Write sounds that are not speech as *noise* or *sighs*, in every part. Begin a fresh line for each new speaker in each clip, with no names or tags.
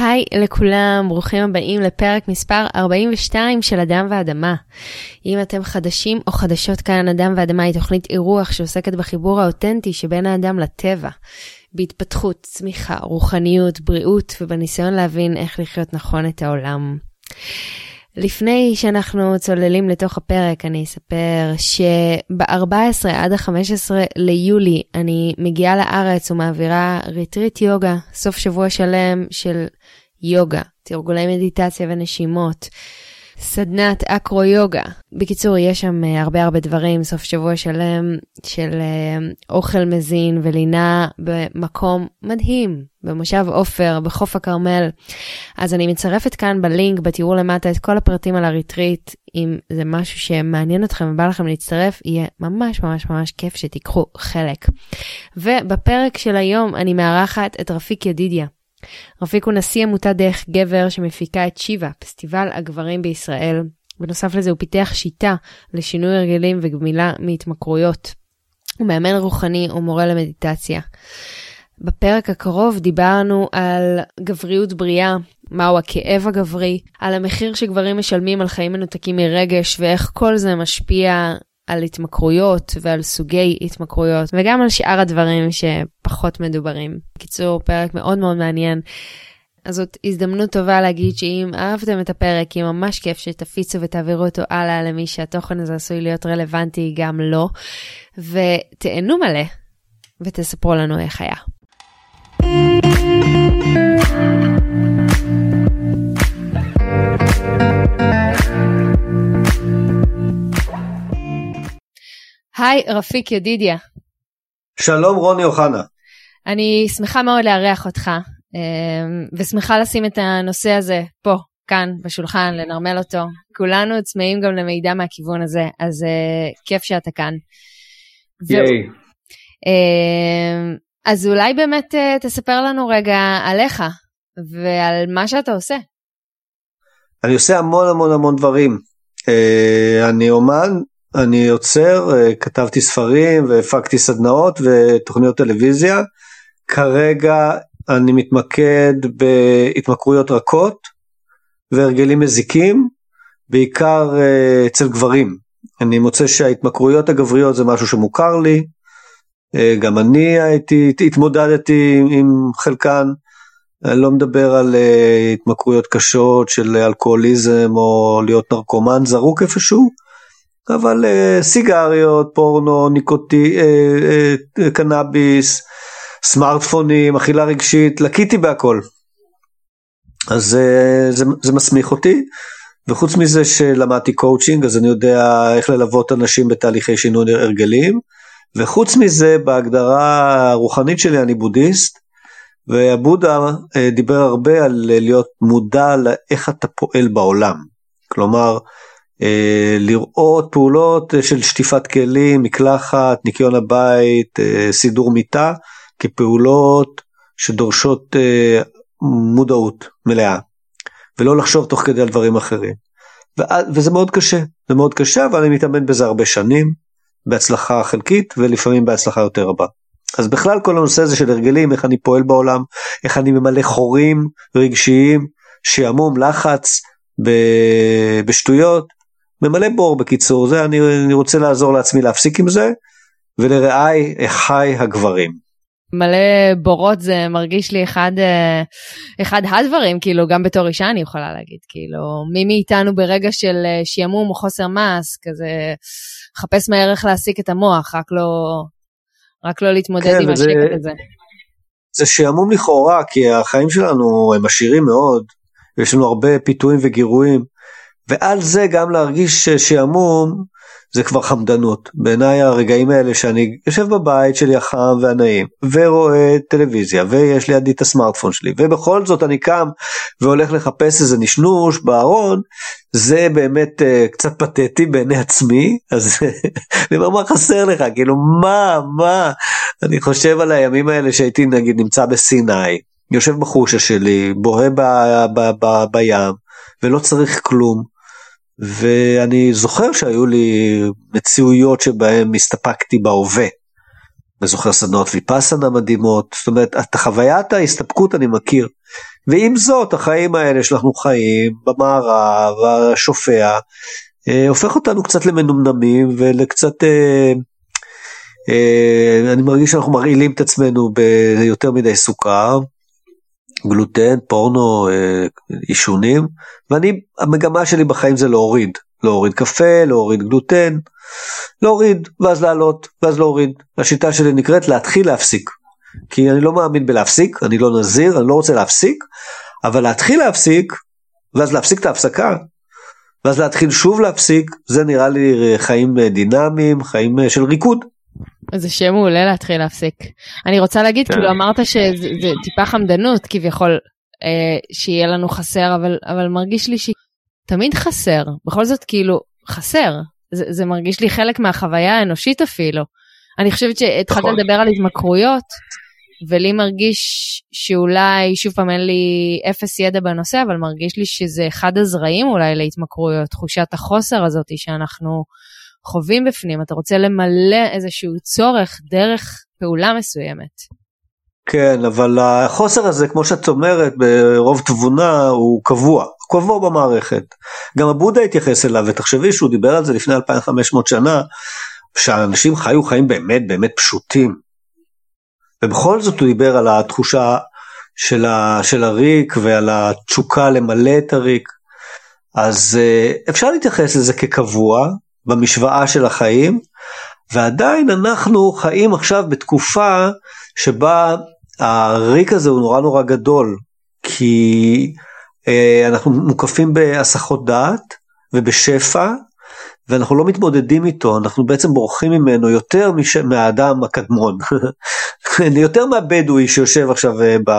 היי לכולם, ברוכים הבאים לפרק מספר 42 של אדם ואדמה. אם אתם חדשים או חדשות כאן, אדם ואדמה היא תוכנית אירוח שעוסקת בחיבור האותנטי שבין האדם לטבע, בהתפתחות, צמיחה, רוחניות, בריאות ובניסיון להבין איך לחיות נכון את העולם. לפני שאנחנו צוללים לתוך הפרק, אני אספר שב-14 עד ה-15 ליולי אני מגיעה לארץ ומעבירה ריטריט יוגה, סוף שבוע שלם של יוגה, תרגולי מדיטציה ונשימות. סדנת אקרו יוגה. בקיצור, יש שם אה, הרבה הרבה דברים, סוף שבוע שלם של אה, אוכל מזין ולינה במקום מדהים, במושב עופר, בחוף הכרמל. אז אני מצרפת כאן בלינק, בתיאור למטה, את כל הפרטים על הריטריט. אם זה משהו שמעניין אתכם ובא לכם להצטרף, יהיה ממש ממש ממש כיף שתיקחו חלק. ובפרק של היום אני מארחת את רפיק ידידיה. רפיק הוא נשיא עמותת דרך גבר שמפיקה את שיבה, פסטיבל הגברים בישראל. בנוסף לזה הוא פיתח שיטה לשינוי הרגלים וגמילה מהתמכרויות. הוא מאמן רוחני ומורה למדיטציה. בפרק הקרוב דיברנו על גבריות בריאה, מהו הכאב הגברי, על המחיר שגברים משלמים על חיים מנותקים מרגש ואיך כל זה משפיע על התמכרויות ועל סוגי התמכרויות, וגם על שאר הדברים שפחות מדוברים. בקיצור, פרק מאוד מאוד מעניין. אז זאת הזדמנות טובה להגיד שאם אהבתם את הפרק, יהיה ממש כיף שתפיצו ותעבירו אותו הלאה למי שהתוכן הזה עשוי להיות רלוונטי גם לו, לא. ותהנו מלא, ותספרו לנו איך היה. היי, רפיק ידידיה.
שלום רוני אוחנה.
אני שמחה מאוד לארח אותך, אמ, ושמחה לשים את הנושא הזה פה, כאן, בשולחן, לנרמל אותו. כולנו צמאים גם למידע מהכיוון הזה, אז uh, כיף שאתה כאן.
ייי.
אמ, אז אולי באמת uh, תספר לנו רגע עליך ועל מה שאתה עושה.
אני עושה המון המון המון דברים. Uh, אני אומן, אני יוצר, אה, כתבתי ספרים והפקתי סדנאות ותוכניות טלוויזיה. כרגע אני מתמקד בהתמכרויות רכות והרגלים מזיקים, בעיקר אה, אצל גברים. אני מוצא שההתמכרויות הגבריות זה משהו שמוכר לי, אה, גם אני הייתי, התמודדתי עם חלקן, אני לא מדבר על התמכרויות קשות של אלכוהוליזם או להיות נרקומן זרוק איפשהו, אבל אה, סיגריות, פורנו, ניקוטין, אה, אה, קנאביס, סמארטפונים, אכילה רגשית, לקיתי בהכל. אז אה, זה, זה מסמיך אותי, וחוץ מזה שלמדתי קואוצ'ינג, אז אני יודע איך ללוות אנשים בתהליכי שינוי הרגלים, וחוץ מזה בהגדרה הרוחנית שלי אני בודהיסט, והבודה uh, דיבר הרבה על להיות מודע לאיך אתה פועל בעולם. כלומר, אה, לראות פעולות אה, של שטיפת כלים, מקלחת, ניקיון הבית, אה, סידור מיטה, כפעולות שדורשות מודעות מלאה, ולא לחשוב תוך כדי על דברים אחרים. וזה מאוד קשה, זה מאוד קשה, אבל אני מתאמן בזה הרבה שנים, בהצלחה חלקית ולפעמים בהצלחה יותר רבה. אז בכלל כל הנושא הזה של הרגלים, איך אני פועל בעולם, איך אני ממלא חורים רגשיים, שעמום, לחץ, בשטויות, ממלא בור בקיצור, זה אני, אני רוצה לעזור לעצמי להפסיק עם זה, ולרעי אחי הגברים.
מלא בורות זה מרגיש לי אחד, אה, אחד הדברים, כאילו גם בתור אישה אני יכולה להגיד, כאילו מי מאיתנו ברגע של אה, שעמום או חוסר מס, כזה חפש מהר איך להסיק את המוח, רק לא, רק לא להתמודד כן, עם השקט הזה.
זה שעמום לכאורה, כי החיים שלנו הם עשירים מאוד, יש לנו הרבה פיתויים וגירויים. ועל זה גם להרגיש שעמום זה כבר חמדנות. בעיניי הרגעים האלה שאני יושב בבית שלי החם והנעים ורואה טלוויזיה ויש לידי את הסמארטפון שלי ובכל זאת אני קם והולך לחפש איזה נשנוש בארון זה באמת uh, קצת פתטי בעיני עצמי אז *laughs* אני אומר מה חסר לך כאילו מה מה אני חושב על הימים האלה שהייתי נגיד נמצא בסיני יושב בחושה שלי בוהה ב, ב, ב, בים ולא צריך כלום. ואני זוכר שהיו לי מציאויות שבהן הסתפקתי בהווה. אני זוכר סדנות ויפאסנה מדהימות, זאת אומרת, את חוויית ההסתפקות אני מכיר. ועם זאת החיים האלה שאנחנו חיים במערב השופע אה, הופך אותנו קצת למנומנמים ולקצת אה, אה, אני מרגיש שאנחנו מרעילים את עצמנו ביותר מדי סוכר גלוטן פורנו אה, עישונים ואני המגמה שלי בחיים זה להוריד. להוריד קפה להוריד גלוטן להוריד ואז לעלות ואז להוריד. השיטה שלי נקראת להתחיל להפסיק. כי אני לא מאמין בלהפסיק אני לא נזיר אני לא רוצה להפסיק אבל להתחיל להפסיק ואז להפסיק את ההפסקה ואז להתחיל שוב להפסיק זה נראה לי חיים דינמיים חיים של ריקוד.
זה שם מעולה להתחיל להפסיק. אני רוצה להגיד, כן. כאילו אמרת שזה טיפה חמדנות כביכול אה, שיהיה לנו חסר, אבל, אבל מרגיש לי שתמיד חסר, בכל זאת כאילו חסר, זה, זה מרגיש לי חלק מהחוויה האנושית אפילו. אני חושבת שהתחלת נכון. לדבר על התמכרויות, ולי מרגיש שאולי, שוב פעם אין לי אפס ידע בנושא, אבל מרגיש לי שזה אחד הזרעים אולי להתמכרויות, תחושת החוסר הזאת שאנחנו חווים בפנים, אתה רוצה למלא איזשהו צורך דרך פעולה מסוימת.
כן, אבל החוסר הזה, כמו שאת אומרת, ברוב תבונה, הוא קבוע, קבוע במערכת. גם הבודה התייחס אליו, ותחשבי שהוא דיבר על זה לפני 2500 שנה, שהאנשים חיו חיים באמת באמת פשוטים. ובכל זאת הוא דיבר על התחושה של, ה, של הריק ועל התשוקה למלא את הריק. אז אה, אפשר להתייחס לזה כקבוע, במשוואה של החיים, ועדיין אנחנו חיים עכשיו בתקופה שבה הריק הזה הוא נורא נורא גדול, כי אה, אנחנו מוקפים בהסחות דעת ובשפע, ואנחנו לא מתמודדים איתו, אנחנו בעצם בורחים ממנו יותר מש... מהאדם הקדמון, *laughs* יותר מהבדואי שיושב עכשיו אה, ב...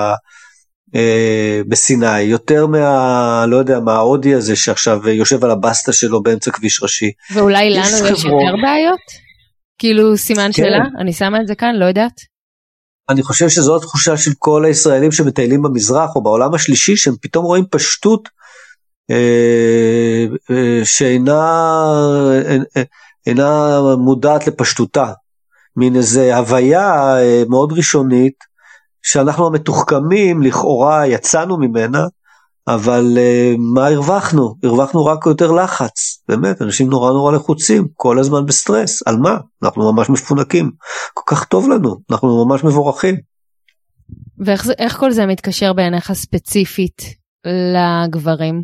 אה, בסיני, יותר מה, לא יודע, מההודי הזה שעכשיו יושב על הבסטה שלו באמצע כביש ראשי.
ואולי לנו יש, יש יותר בעיות? כאילו סימן כן. שאלה? אני שמה את זה כאן, לא יודעת.
אני חושב שזו התחושה של כל הישראלים שמטיילים במזרח או בעולם השלישי, שהם פתאום רואים פשטות אה, אה, שאינה אה, אה, אינה מודעת לפשטותה. מין איזה הוויה אה, מאוד ראשונית שאנחנו המתוחכמים לכאורה יצאנו ממנה, אבל uh, מה הרווחנו? הרווחנו רק יותר לחץ, באמת, אנשים נורא נורא לחוצים, כל הזמן בסטרס, על מה? אנחנו ממש מפונקים, כל כך טוב לנו, אנחנו ממש מבורכים.
ואיך כל זה מתקשר בעיניך ספציפית לגברים?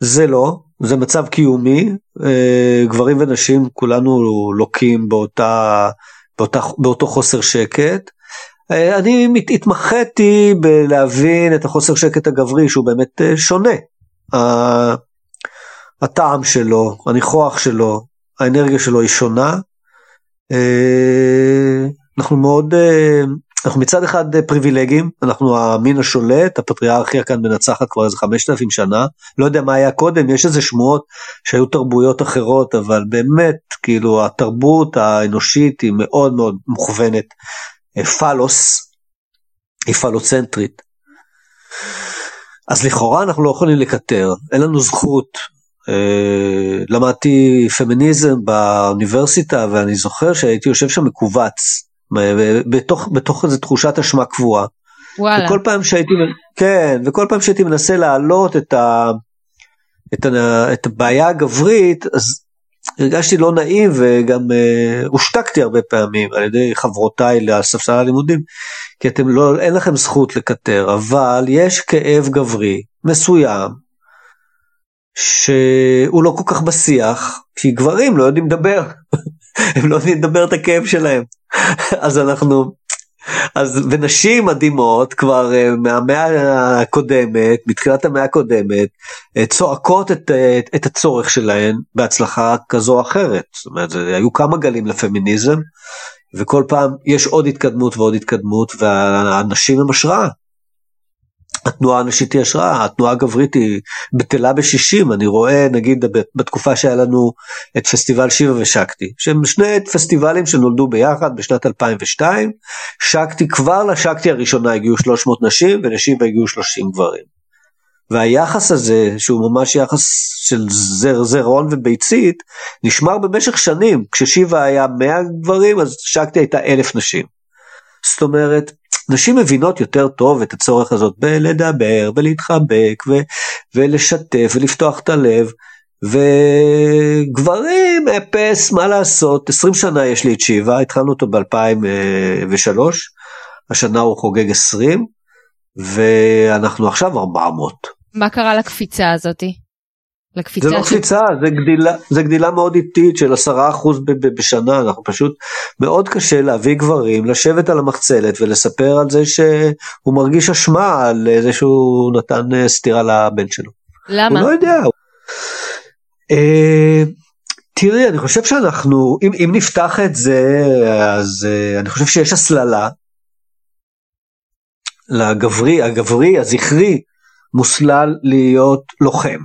זה לא, זה מצב קיומי, uh, גברים ונשים כולנו לוקים באותה, באותה, באותו חוסר שקט. אה, אני התמחיתי בלהבין את החוסר שקט הגברי שהוא באמת אה, שונה. הטעם שלו, הניחוח שלו, האנרגיה שלו היא שונה. אה, אנחנו מאוד, אנחנו מצד אחד פריבילגים, אנחנו המין השולט, הפטריארכיה כאן מנצחת כבר איזה 5,000 שנה, לא יודע מה היה קודם, יש איזה שמועות שהיו תרבויות אחרות, אבל באמת, כאילו התרבות האנושית היא מאוד מאוד מוכוונת פלוס, היא פלוצנטרית. אז לכאורה אנחנו לא יכולים לקטר, אין לנו זכות. אה, למדתי פמיניזם באוניברסיטה ואני זוכר שהייתי יושב שם מכווץ, בתוך, בתוך איזו תחושת אשמה קבועה. וואלה. וכל פעם שהייתי, כן, וכל פעם שהייתי מנסה להעלות את, ה, את, ה, את הבעיה הגברית, אז הרגשתי לא נעים וגם uh, הושתקתי הרבה פעמים על ידי חברותיי לספסל הלימודים, כי אתם לא, אין לכם זכות לקטר, אבל יש כאב גברי מסוים, שהוא לא כל כך בשיח, כי גברים לא יודעים לדבר, *laughs* הם לא יודעים לדבר את הכאב שלהם, *laughs* אז אנחנו אז ונשים מדהימות כבר uh, מהמאה הקודמת, מתחילת המאה הקודמת, uh, צועקות את, uh, את הצורך שלהן בהצלחה כזו או אחרת. זאת אומרת, זה, היו כמה גלים לפמיניזם, וכל פעם יש עוד התקדמות ועוד התקדמות, והנשים הם השראה. התנועה הנשית היא השראה, התנועה הגברית היא בטלה בשישים, אני רואה נגיד בתקופה שהיה לנו את פסטיבל שיבה ושקטי, שהם שני פסטיבלים שנולדו ביחד בשנת 2002, שקטי כבר לשקטי הראשונה הגיעו 300 נשים ולשיבה הגיעו 30 גברים. והיחס הזה, שהוא ממש יחס של זר, זרעון וביצית, נשמר במשך שנים, כששיבה היה 100 גברים אז שקטי הייתה 1,000 נשים. זאת אומרת, נשים מבינות יותר טוב את הצורך הזאת בלדבר ולהתחבק ו- ולשתף ולפתוח את הלב. וגברים אפס מה לעשות 20 שנה יש לי את שיבה התחלנו אותו ב2003 השנה הוא חוגג 20 ואנחנו עכשיו 400.
מה קרה לקפיצה הזאתי?
לקפיצה זה לא קפיצה, זה גדילה, זה גדילה מאוד איטית של 10% בשנה, אנחנו פשוט, מאוד קשה להביא גברים, לשבת על המחצלת ולספר על זה שהוא מרגיש אשמה על זה שהוא נתן אה, סטירה לבן שלו.
למה?
הוא לא יודע. Uh, תראי, אני חושב שאנחנו, אם, אם נפתח את זה, אז uh, אני חושב שיש הסללה לגברי, הגברי, הזכרי, מוסלל להיות לוחם.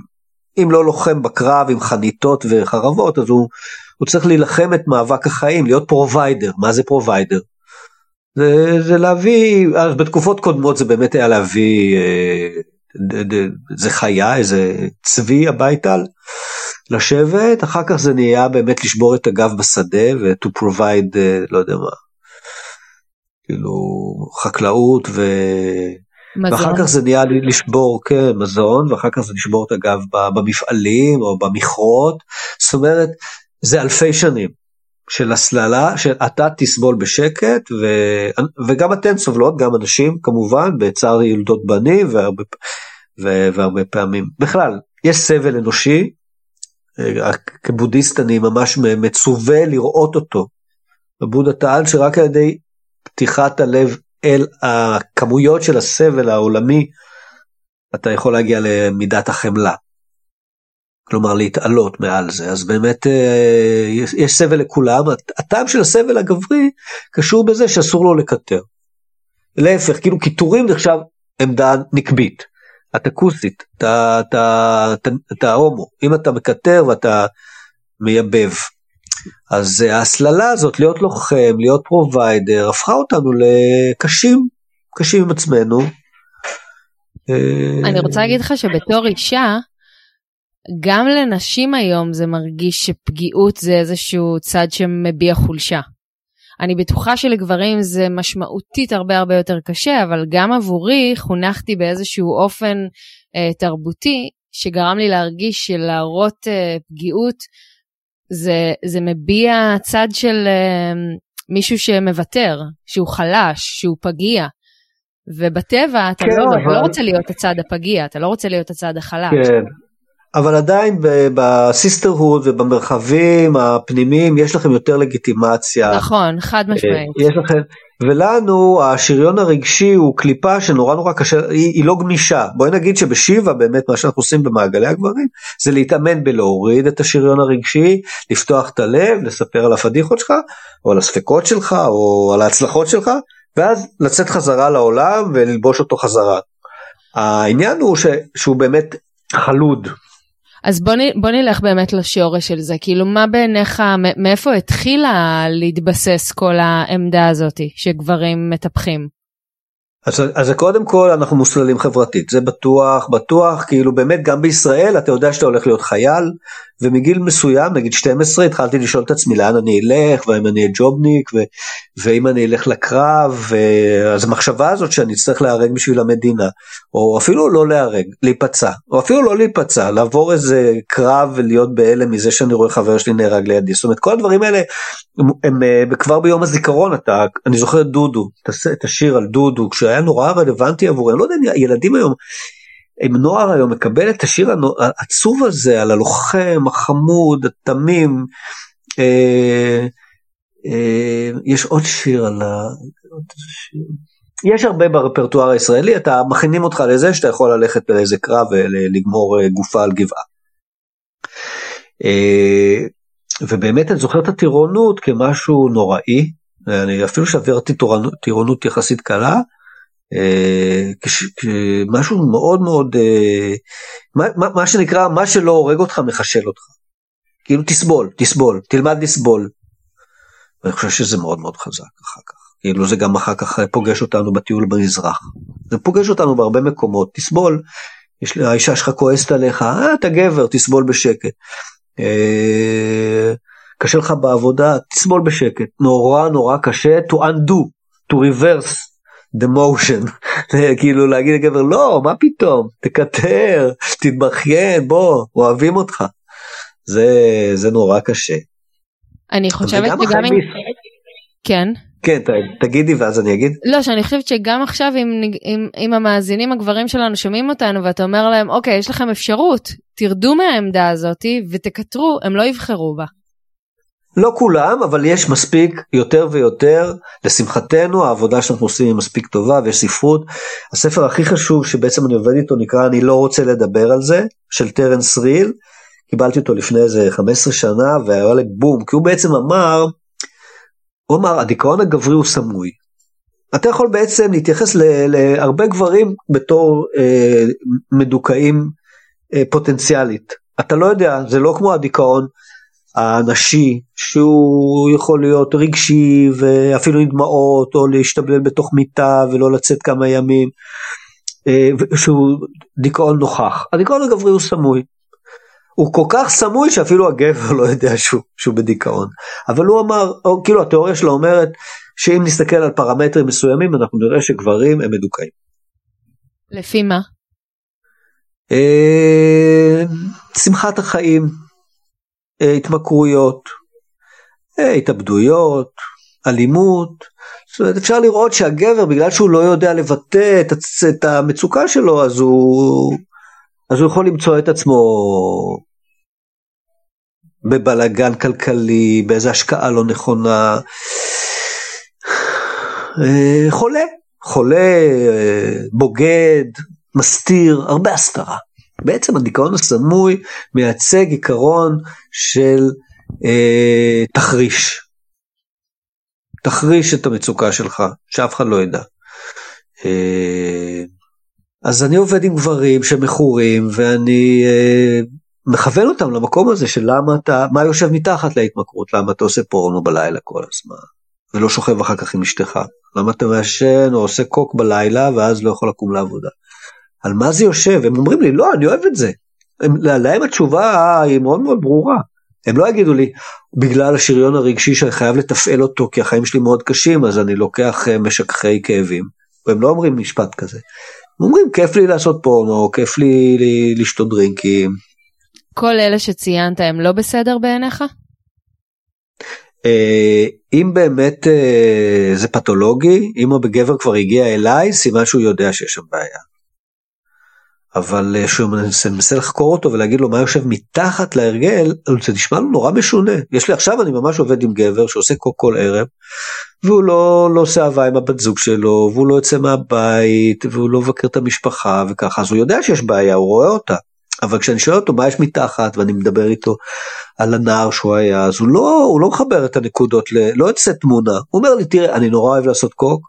אם לא לוחם בקרב עם חניתות וחרבות, אז הוא, הוא צריך להילחם את מאבק החיים, להיות provider. מה זה provider? זה, זה להביא, אז בתקופות קודמות זה באמת היה להביא, אה, זה חיה, איזה צבי הביתה, לשבת, אחר כך זה נהיה באמת לשבור את הגב בשדה ו-to provide, אה, לא יודע מה, כאילו חקלאות ו... מזון. ואחר כך זה נהיה לשבור, כן, מזון, ואחר כך זה לשבור את הגב במפעלים או במכרות, זאת אומרת, זה אלפי שנים של הסללה, שאתה תסבול בשקט, ו... וגם אתן סובלות, גם אנשים כמובן, בצער ילדות בנים, והרבה, ו... והרבה פעמים. בכלל, יש סבל אנושי, כבודהיסט אני ממש מצווה לראות אותו. בבודה טען שרק על ידי פתיחת הלב אל הכמויות של הסבל העולמי, אתה יכול להגיע למידת החמלה. כלומר להתעלות מעל זה אז באמת אה, יש, סבל לכולם הטעם של הסבל הגברי קשור בזה שאסור לו לקטר. להפך כאילו קיטורים נחשב עמדה נקבית. אתה כוסית אתה, אתה, אתה, אתה הומו אם אתה מקטר ואתה מייבב אז אה, ההסללה הזאת להיות לוחם, להיות provider, הפכה אותנו לקשים, קשים עם עצמנו.
אני רוצה להגיד לך שבתור אישה, גם לנשים היום זה מרגיש שפגיעות זה איזשהו צד שמביע חולשה. אני בטוחה שלגברים זה משמעותית הרבה הרבה יותר קשה, אבל גם עבורי חונכתי באיזשהו אופן אה, תרבותי שגרם לי להרגיש שלהראות אה, פגיעות זה, זה מביע צד של uh, מישהו שמוותר, שהוא חלש, שהוא פגיע. ובטבע אתה, כן, לא, אבל... לא רוצה להיות הצד הפגיע, אתה לא רוצה להיות הצד החלש.
כן, אבל עדיין בסיסטרהוד ובמרחבים הפנימיים יש לכם יותר לגיטימציה.
נכון, חד משמעית.
יש לכם, ולנו השריון הרגשי הוא קליפה שנורא נורא קשה, היא, היא לא גמישה. בואי נגיד שבשיבה באמת מה שאנחנו עושים במעגלי הגברים זה להתאמן בלהוריד את השריון הרגשי, לפתוח את הלב, לספר על הפדיחות שלך, או על הספקות שלך, או על ההצלחות שלך, ואז לצאת חזרה לעולם וללבוש אותו חזרה. העניין הוא ש, שהוא באמת חלוד,
אז בוא, נ, בוא נלך באמת לשורש של זה, כאילו מה בעיניך, מאיפה התחילה להתבסס כל העמדה הזאתי שגברים מטפחים?
אז, אז קודם כל אנחנו מוסללים חברתית, זה בטוח, בטוח, כאילו באמת גם בישראל אתה יודע שאתה הולך להיות חייל, ומגיל מסוים, נגיד 12, התחלתי לשאול את עצמי לאן אני אלך, ואם אני אהיה ג'ובניק, ו, ואם אני אלך לקרב, ו... אז המחשבה הזאת שאני אצטרך להיהרג בשביל המדינה, או אפילו לא להיהרג, להיפצע, או אפילו לא להיפצע, לעבור איזה קרב ולהיות בהלם מזה שאני רואה חבר שלי נהרג לידי, זאת אומרת כל הדברים האלה הם, הם, הם כבר ביום הזיכרון, אתה, אני זוכר את דודו, את השיר על דודו, כשהיה נורא רלוונטי עבורי, אני לא יודע, ילדים היום, אם נוער היום מקבל את השיר העצוב הזה על הלוחם החמוד התמים אה, אה, יש עוד שיר על ה... יש הרבה ברפרטואר הישראלי אתה מכינים אותך לזה שאתה יכול ללכת לאיזה קרב ולגמור אה, גופה על גבעה. אה, ובאמת אני זוכר את הטירונות כמשהו נוראי אני אפילו שעברתי טירונות יחסית קלה משהו מאוד מאוד אה, מה, מה שנקרא מה שלא הורג אותך מחשל אותך. כאילו תסבול תסבול תלמד לסבול. אני חושב שזה מאוד מאוד חזק אחר כך כאילו זה גם אחר כך פוגש אותנו בטיול במזרח זה פוגש אותנו בהרבה מקומות תסבול. יש האישה שלך כועסת עליך אה, אתה גבר תסבול בשקט. אה, קשה לך בעבודה תסבול בשקט נורא נורא קשה to undo to reverse the motion, *laughs* כאילו להגיד לגבר לא, מה פתאום, תקטר, תתבכיין, בוא, אוהבים אותך. זה, זה נורא קשה.
אני חושבת שגם אם... כן.
כן, ת, תגידי ואז אני אגיד.
לא, שאני חושבת שגם עכשיו אם, אם, אם המאזינים הגברים שלנו שומעים אותנו ואתה אומר להם, אוקיי, יש לכם אפשרות, תרדו מהעמדה הזאת ותקטרו, הם לא יבחרו בה.
לא כולם, אבל יש מספיק יותר ויותר, לשמחתנו העבודה שאנחנו עושים היא מספיק טובה ויש ספרות. הספר הכי חשוב שבעצם אני עובד איתו נקרא אני לא רוצה לדבר על זה, של טרנס ריל, קיבלתי אותו לפני איזה 15 שנה והיה לי בום, כי הוא בעצם אמר, הוא אמר הדיכאון הגברי הוא סמוי. אתה יכול בעצם להתייחס להרבה גברים בתור אה, מדוכאים אה, פוטנציאלית. אתה לא יודע, זה לא כמו הדיכאון הנשי, שהוא יכול להיות רגשי ואפילו עם דמעות, או להשתבלל בתוך מיטה ולא לצאת כמה ימים, אה, שהוא דיכאון נוכח. הדיכאון הגברי הוא סמוי. הוא כל כך סמוי שאפילו הגבר לא יודע שהוא, שהוא בדיכאון. אבל הוא אמר, או כאילו התיאוריה שלו אומרת שאם נסתכל על פרמטרים מסוימים אנחנו נראה שגברים הם מדוכאים.
לפי מה?
אה, שמחת החיים, התמכרויות, אה, התאבדויות, אלימות. זאת אומרת אפשר לראות שהגבר בגלל שהוא לא יודע לבטא את, את המצוקה שלו אז הוא, אז הוא יכול למצוא את עצמו בבלגן כלכלי, באיזה השקעה לא נכונה. אה, חולה, חולה, בוגד, מסתיר, הרבה הסתרה. בעצם הדיכאון הסמוי מייצג עיקרון של אה, תחריש. תחריש את המצוקה שלך, שאף אחד לא ידע. אה, אז אני עובד עם גברים שמכורים ואני אה, מכוון אותם למקום הזה של למה אתה, מה יושב מתחת להתמכרות, למה אתה עושה פורנו בלילה כל הזמן, ולא שוכב אחר כך עם אשתך, למה אתה מעשן או עושה קוק בלילה ואז לא יכול לקום לעבודה. על מה זה יושב? הם אומרים לי, לא, אני אוהב את זה. הם, להם התשובה היא מאוד מאוד ברורה. הם לא יגידו לי, בגלל השריון הרגשי שאני חייב לתפעל אותו כי החיים שלי מאוד קשים אז אני לוקח אה, משככי כאבים. והם לא אומרים משפט כזה. הם אומרים כיף לי לעשות פורנו, כיף לי, לי לשתות דרינקים.
כל אלה שציינת הם לא בסדר בעיניך?
אה, אם באמת אה, זה פתולוגי, אם הגבר כבר הגיע אליי, סימן שהוא יודע שיש שם בעיה. אבל כשהוא אה, מנסה לחקור אותו ולהגיד לו מה יושב מתחת להרגל, זה נשמע לו נורא משונה. יש לי עכשיו, אני ממש עובד עם גבר שעושה קוק כל ערב, והוא לא, לא עושה אהבה עם הבת זוג שלו, והוא לא יוצא מהבית, והוא לא מבקר את המשפחה וככה, אז הוא יודע שיש בעיה, הוא רואה אותה. אבל כשאני שואל אותו מה יש מתחת ואני מדבר איתו על הנער שהוא היה אז הוא לא הוא לא מחבר את הנקודות ל, לא יוצא תמונה הוא אומר לי תראה אני נורא אוהב לעשות קוק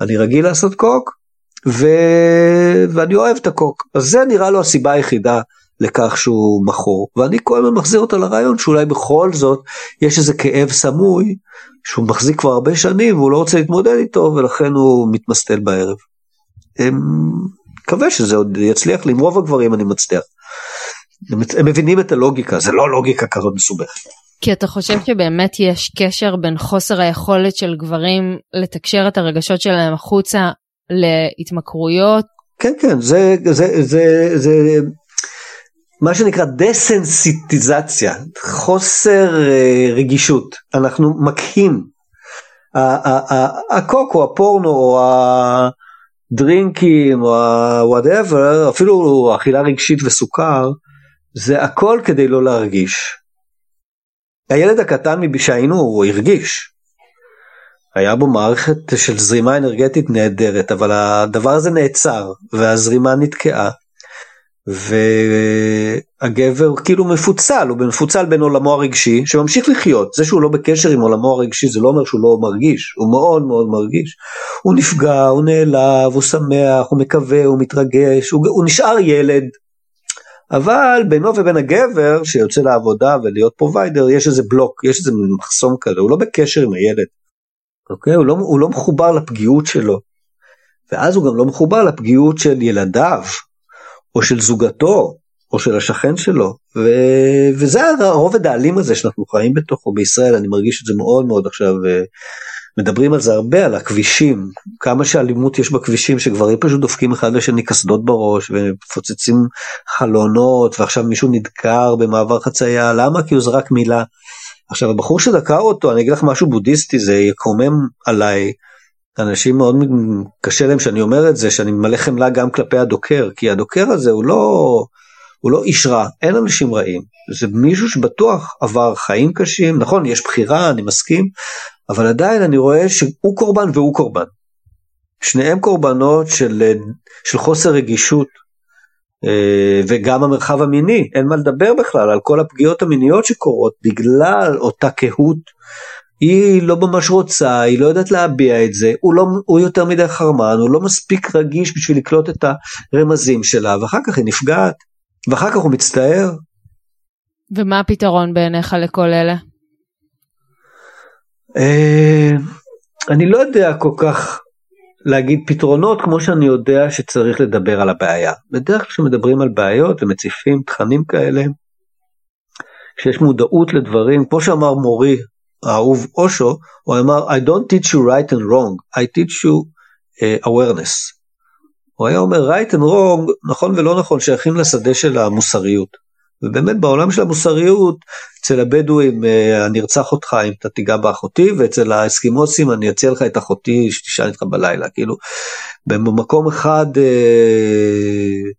אני רגיל לעשות קוק ו... ואני אוהב את הקוק. אז זה נראה לו הסיבה היחידה לכך שהוא מכור. ואני כל הזמן מחזיר אותו לרעיון שאולי בכל זאת יש איזה כאב סמוי שהוא מחזיק כבר הרבה שנים והוא לא רוצה להתמודד איתו ולכן הוא מתמסטל בערב. הם... מקווה שזה עוד יצליח לי, עם רוב הגברים אני מצליח. הם, הם מבינים את הלוגיקה, זה לא לוגיקה כזאת מסובכת.
כי אתה חושב שבאמת יש קשר בין חוסר היכולת של גברים לתקשר את הרגשות שלהם החוצה להתמכרויות.
כן כן זה זה זה זה מה שנקרא דסנסיטיזציה חוסר אה, רגישות אנחנו מקהים. הקוק או הפורנו או הדרינקים או וואטאבר אפילו אכילה רגשית וסוכר זה הכל כדי לא להרגיש. הילד הקטן שהיינו הוא הרגיש היה בו מערכת של זרימה אנרגטית נהדרת, אבל הדבר הזה נעצר, והזרימה נתקעה. והגבר כאילו מפוצל, הוא מפוצל בין עולמו הרגשי, שממשיך לחיות. זה שהוא לא בקשר עם עולמו הרגשי זה לא אומר שהוא לא מרגיש, הוא מאוד מאוד מרגיש. הוא נפגע, הוא נעלב, הוא שמח, הוא מקווה, הוא מתרגש, הוא, הוא נשאר ילד. אבל בינו ובין הגבר שיוצא לעבודה ולהיות provider יש איזה בלוק, יש איזה מחסום כזה, הוא לא בקשר עם הילד. אוקיי? הוא לא, הוא לא מחובר לפגיעות שלו. ואז הוא גם לא מחובר לפגיעות של ילדיו, או של זוגתו, או של השכן שלו. ו... וזה הרובד האלים הזה שאנחנו חיים בתוכו בישראל, אני מרגיש את זה מאוד מאוד עכשיו, מדברים על זה הרבה, על הכבישים, כמה שאלימות יש בכבישים, שגברים פשוט דופקים אחד לשני קסדות בראש ומפוצצים חלונות, ועכשיו מישהו נדקר במעבר חצייה, למה? כי הוא זרק מילה. עכשיו הבחור שדקר אותו, אני אגיד לך משהו בודהיסטי, זה יקומם עליי. אנשים מאוד קשה להם שאני אומר את זה, שאני מלא חמלה גם כלפי הדוקר, כי הדוקר הזה הוא לא, הוא לא איש רע, אין אנשים רעים, זה מישהו שבטוח עבר חיים קשים, נכון, יש בחירה, אני מסכים, אבל עדיין אני רואה שהוא קורבן והוא קורבן. שניהם קורבנות של, של חוסר רגישות, וגם המרחב המיני, אין מה לדבר בכלל על כל הפגיעות המיניות שקורות בגלל אותה קהות. היא לא ממש רוצה, היא לא יודעת להביע את זה, הוא, לא, הוא יותר מדי חרמן, הוא לא מספיק רגיש בשביל לקלוט את הרמזים שלה, ואחר כך היא נפגעת, ואחר כך הוא מצטער.
ומה הפתרון בעיניך לכל אלה?
אה, אני לא יודע כל כך להגיד פתרונות כמו שאני יודע שצריך לדבר על הבעיה. בדרך כלל כשמדברים על בעיות ומציפים תכנים כאלה, כשיש מודעות לדברים, כמו שאמר מורי האהוב אושו, הוא אמר I don't teach you right and wrong, I teach you uh, awareness. הוא היה אומר right and wrong, נכון ולא נכון, שייכים לשדה של המוסריות. ובאמת בעולם של המוסריות, אצל הבדואים אה, אני ארצח אותך אם אתה תיגע באחותי, ואצל האסקימוסים אני אציע לך את אחותי שתישן איתך בלילה. כאילו, במקום אחד אה,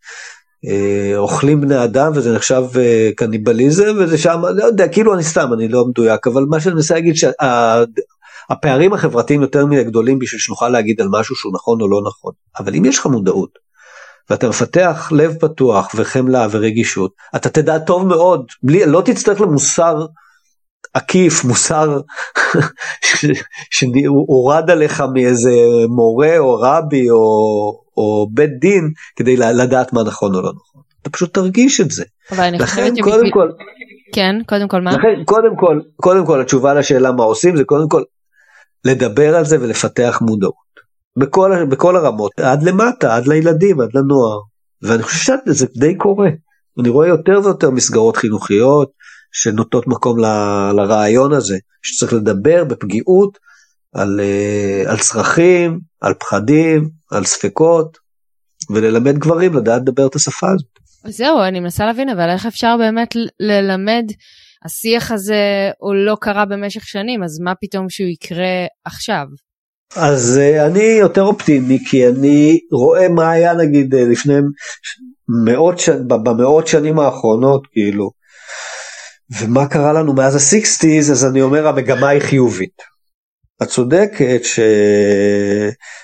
אה, אוכלים בני אדם וזה נחשב אה, קניבליזם, וזה שם, לא יודע, כאילו אני סתם, אני לא מדויק, אבל מה שאני מנסה להגיד, שה, החברתיים יותר מדי גדולים בשביל שנוכל להגיד על משהו שהוא נכון או לא נכון. אבל אם יש לך מודעות, ואתה מפתח לב פתוח וחמלה ורגישות, אתה תדע טוב מאוד, בלי, לא תצטרך למוסר עקיף, מוסר *laughs* שהורד עליך מאיזה מורה או רבי או, או בית דין כדי לדעת מה נכון או לא נכון. אתה פשוט תרגיש את זה.
אבל אני חושבת שבשביל... קודם כל... כן, קודם כל מה? לכן
קודם כל, קודם כל התשובה לשאלה מה עושים זה קודם כל לדבר על זה ולפתח מודעות. בכל, בכל הרמות, עד למטה, עד לילדים, עד לנוער. ואני חושב שזה די קורה. אני רואה יותר ויותר מסגרות חינוכיות שנוטות מקום ל, לרעיון הזה, שצריך לדבר בפגיעות על, אה, על צרכים, על פחדים, על ספקות, וללמד גברים לדעת לדבר את השפה הזאת.
זהו, אני מנסה להבין, אבל איך אפשר באמת ללמד, השיח הזה הוא לא קרה במשך שנים, אז מה פתאום שהוא יקרה עכשיו?
אז uh, אני יותר אופטימי כי אני רואה מה היה נגיד uh, לפני מאות שנים, במאות שנים האחרונות כאילו, ומה קרה לנו מאז ה-60's אז אני אומר המגמה היא חיובית. את צודקת ש...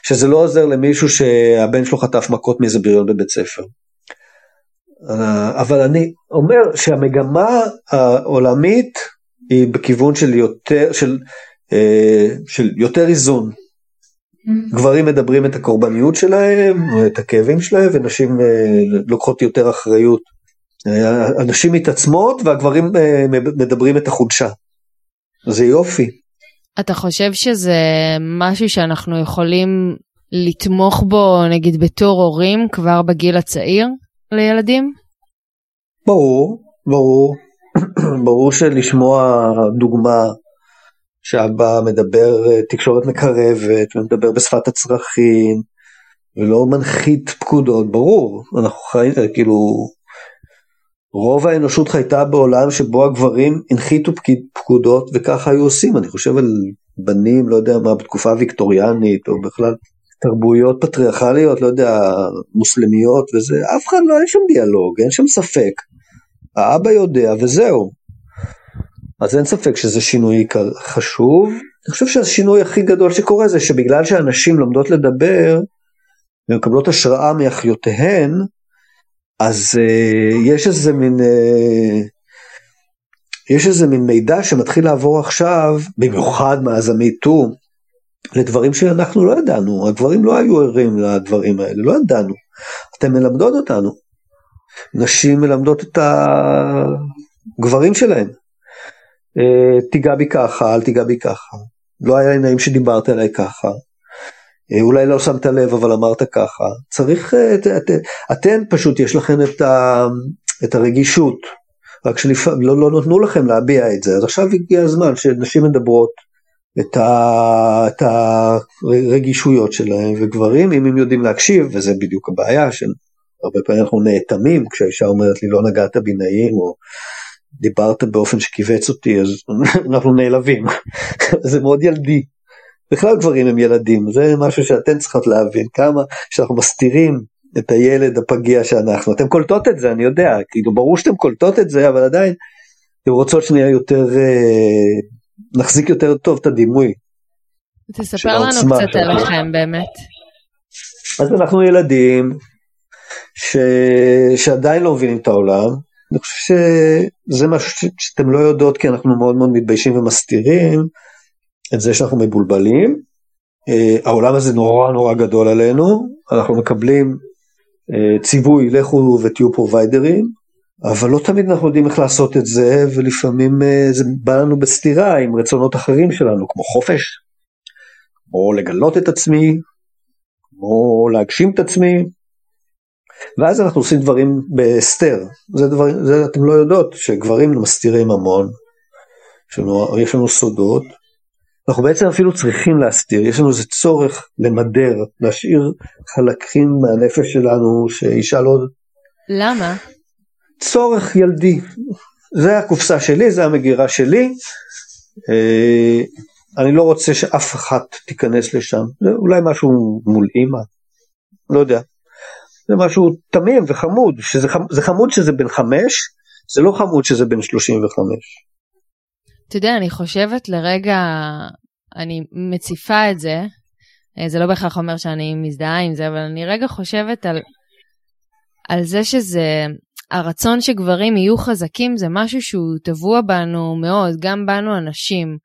שזה לא עוזר למישהו שהבן שלו חטף מכות מאיזה בריון בבית ספר. אה, אבל אני אומר שהמגמה העולמית היא בכיוון של יותר, של, של יותר איזון. גברים מדברים את הקורבניות שלהם, את הכאבים שלהם, ונשים אה, לוקחות יותר אחריות. אה, הנשים מתעצמות והגברים אה, מדברים את החולשה. זה יופי.
אתה חושב שזה משהו שאנחנו יכולים לתמוך בו נגיד בתור הורים כבר בגיל הצעיר לילדים?
ברור, ברור. *clears throat* ברור שלשמוע דוגמה שאבא מדבר אה, תקשורת מקרבת ומדבר בשפת הצרכים ולא מנחית פקודות, ברור, אנחנו חיים, אה, כאילו, רוב האנושות חייתה בעולם שבו הגברים הנחיתו פקודות וככה היו עושים, אני חושב על בנים, לא יודע מה, בתקופה ויקטוריאנית או בכלל תרבויות פטריארכליות, לא יודע, מוסלמיות וזה, אף אחד לא, אין שם דיאלוג, אין שם ספק. האבא יודע וזהו. אז אין ספק שזה שינוי חשוב. אני חושב שהשינוי הכי גדול שקורה זה שבגלל שהנשים לומדות לדבר ומקבלות השראה מאחיותיהן, אז uh, יש איזה מין uh, יש איזה מין מידע שמתחיל לעבור עכשיו, במיוחד מאז המיטו, לדברים שאנחנו לא ידענו, הגברים לא היו ערים לדברים האלה, לא ידענו. אתן מלמדות אותנו. נשים מלמדות את הגברים שלהם. אה, תיגע בי ככה, אל תיגע בי ככה. לא היה לי נעים שדיברת אליי ככה. אה, אולי לא שמת לב אבל אמרת ככה. צריך, אה, את, את, אתן פשוט יש לכם את, ה, את הרגישות, רק שלפעמים לא, לא נתנו לכם להביע את זה. אז עכשיו הגיע הזמן שנשים מדברות את, ה, את הרגישויות שלהם, וגברים, אם הם יודעים להקשיב, וזה בדיוק הבעיה, שהרבה פעמים אנחנו נאטמים כשהאישה אומרת לי לא נגעת בי נעים, או דיברת באופן שכיווץ אותי, אז *laughs* אנחנו נעלבים. *laughs* זה מאוד ילדי. בכלל גברים הם ילדים, זה משהו שאתן צריכות להבין, כמה שאנחנו מסתירים את הילד הפגיע שאנחנו. אתן קולטות את זה, אני יודע, כאילו ברור שאתן קולטות את זה, אבל עדיין אתן רוצות שנהיה יותר, אה, נחזיק יותר טוב את הדימוי.
תספר לנו קצת עליכם באמת.
אז אנחנו ילדים ש... שעדיין לא מבינים את העולם. אני חושב שזה משהו. שאתם לא יודעות כי אנחנו מאוד מאוד מתביישים ומסתירים את זה שאנחנו מבולבלים. Uh, העולם הזה נורא נורא גדול עלינו, אנחנו מקבלים uh, ציווי לכו ותהיו פרוביידרים, אבל לא תמיד אנחנו יודעים איך לעשות את זה, ולפעמים uh, זה בא לנו בסתירה עם רצונות אחרים שלנו, כמו חופש, כמו לגלות את עצמי, כמו להגשים את עצמי, ואז אנחנו עושים דברים בהסתר, זה, דבר, זה אתם לא יודעות, שגברים מסתירים המון, יש לנו, יש לנו סודות, אנחנו בעצם אפילו צריכים להסתיר, יש לנו איזה צורך למדר, להשאיר חלקים מהנפש שלנו שאישה לא...
למה?
צורך ילדי, זה הקופסה שלי, זה המגירה שלי, אה, אני לא רוצה שאף אחת תיכנס לשם, זה אולי משהו מול אימא, לא יודע, זה משהו תמים וחמוד, שזה, זה חמוד שזה בן חמש, זה לא חמוד שזה בן שלושים וחמש.
אתה יודע, אני חושבת לרגע, אני מציפה את זה, אה, זה לא בהכרח אומר שאני מזדהה עם זה, אבל אני רגע חושבת על, על זה שזה, הרצון שגברים יהיו חזקים זה משהו שהוא טבוע בנו מאוד, גם בנו הנשים.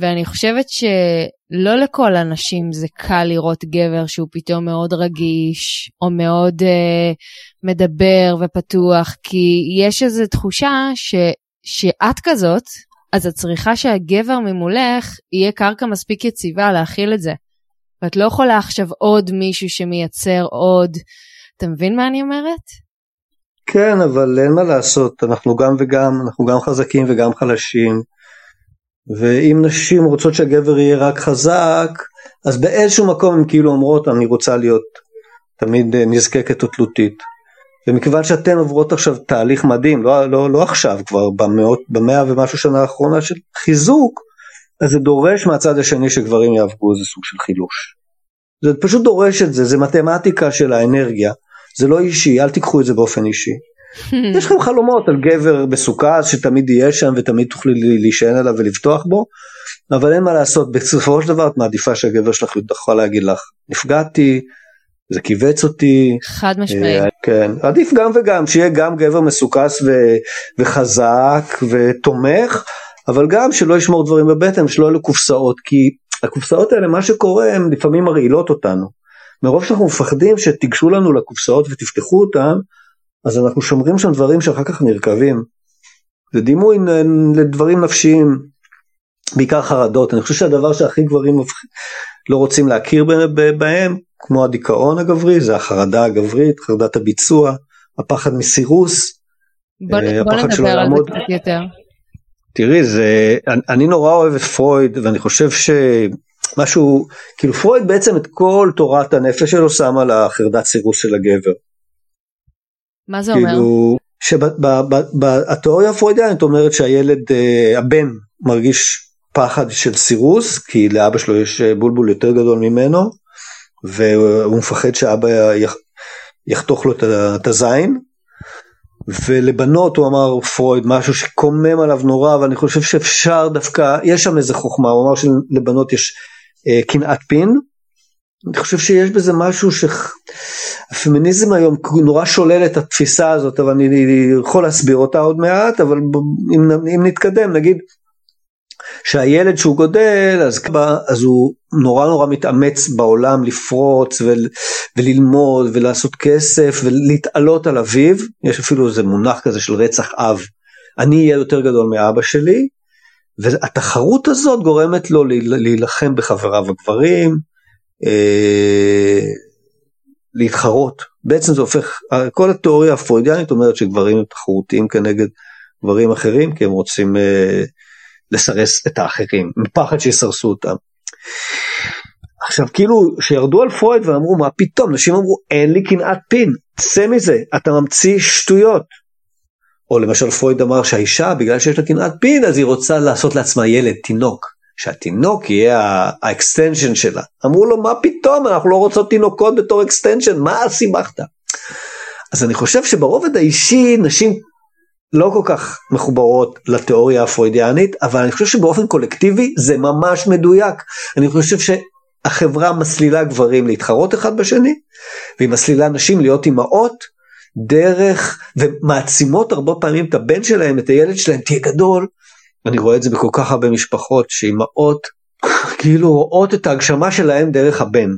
ואני חושבת שלא לכל הנשים זה קל לראות גבר שהוא פתאום מאוד רגיש, או מאוד uh, מדבר ופתוח, כי יש איזו תחושה ש, שאת כזאת, אז את צריכה שהגבר ממולך יהיה קרקע מספיק יציבה להכיל את זה. ואת לא יכולה עכשיו עוד מישהו שמייצר עוד. אתה מבין מה אני אומרת?
כן, אבל אין מה לעשות, אנחנו גם וגם, אנחנו גם חזקים וגם חלשים. ואם נשים רוצות שהגבר יהיה רק חזק, אז באיזשהו מקום הן כאילו אומרות, אני רוצה להיות תמיד אה, נזקקת או תלותית. ומכיוון שאתן עוברות עכשיו תהליך מדהים, לא, לא, לא עכשיו, כבר במאות, במאה ומשהו שנה האחרונה של חיזוק, אז זה דורש מהצד השני שגברים יעברו איזה סוג של חילוש. זה פשוט דורש את זה, זה מתמטיקה של האנרגיה, זה לא אישי, אל תיקחו את זה באופן אישי. *laughs* יש לכם חלומות על גבר בסוכה שתמיד יהיה שם ותמיד תוכלי להישען עליו ולבטוח בו, אבל אין מה לעשות, בסופו של דבר את מעדיפה שהגבר שלך יוכל להגיד לך, נפגעתי, זה כיווץ אותי.
חד משמעי. אה,
כן, עדיף גם וגם, שיהיה גם גבר מסוכס ו- וחזק ותומך, אבל גם שלא ישמור דברים בבטן, שלא יהיו קופסאות, כי הקופסאות האלה, מה שקורה, הן לפעמים מרעילות אותנו. מרוב שאנחנו מפחדים שתיגשו לנו לקופסאות ותפתחו אותן, אז אנחנו שומרים שם דברים שאחר כך נרקבים. זה דימוי לדברים נפשיים, בעיקר חרדות. אני חושב שהדבר שהכי גברים לא רוצים להכיר בהם, כמו הדיכאון הגברי, זה החרדה הגברית, חרדת הביצוע, הפחד מסירוס.
בוא, בוא נדבר על זה קצת יותר.
תראי, זה, אני, אני נורא אוהב את פרויד, ואני חושב שמשהו, כאילו פרויד בעצם את כל תורת הנפש שלו שם על החרדת סירוס של הגבר.
מה זה אומר?
כאילו, שבתיאוריה הפרוידיאנית אומרת שהילד, uh, הבן, מרגיש פחד של סירוס, כי לאבא שלו יש אה, בולבול יותר גדול ממנו, והוא מפחד שאבא יחתוך לו את הזין. ולבנות הוא אמר פרויד משהו שקומם עליו נורא ואני חושב שאפשר דווקא יש שם איזה חוכמה הוא אמר שלבנות יש אה, קנאת פין אני חושב שיש בזה משהו שהפמיניזם היום נורא שולל את התפיסה הזאת, אבל אני יכול להסביר אותה עוד מעט, אבל אם, אם נתקדם, נגיד שהילד שהוא גודל, אז, אז הוא נורא נורא מתאמץ בעולם לפרוץ ול, וללמוד ולעשות כסף ולהתעלות על אביו, יש אפילו איזה מונח כזה של רצח אב, אני אהיה יותר גדול מאבא שלי, והתחרות הזאת גורמת לו להילחם בחבריו הגברים, אה, להתחרות. בעצם זה הופך, כל התיאוריה הפרוידיאנית אומרת שגברים הם תחרותיים כנגד גברים אחרים, כי הם רוצים אה, לסרס את האחרים, מפחד שיסרסו אותם. עכשיו כאילו שירדו על פרויד ואמרו מה פתאום, נשים אמרו אין לי קנאת פין, צא מזה, אתה ממציא שטויות. או למשל פרויד אמר שהאישה בגלל שיש לה קנאת פין אז היא רוצה לעשות לעצמה ילד, תינוק. שהתינוק יהיה ה extension שלה. אמרו לו מה פתאום אנחנו לא רוצות תינוקות בתור extension, מה סיבכת? אז אני חושב שברובד האישי נשים לא כל כך מחוברות לתיאוריה הפרוידיאנית, אבל אני חושב שבאופן קולקטיבי זה ממש מדויק. אני חושב שהחברה מסלילה גברים להתחרות אחד בשני, והיא מסלילה נשים להיות אימהות דרך, ומעצימות הרבה פעמים את הבן שלהם, את הילד שלהם, תהיה גדול. אני רואה את זה בכל כך הרבה משפחות, שאימהות *laughs* כאילו רואות את ההגשמה שלהם דרך הבן,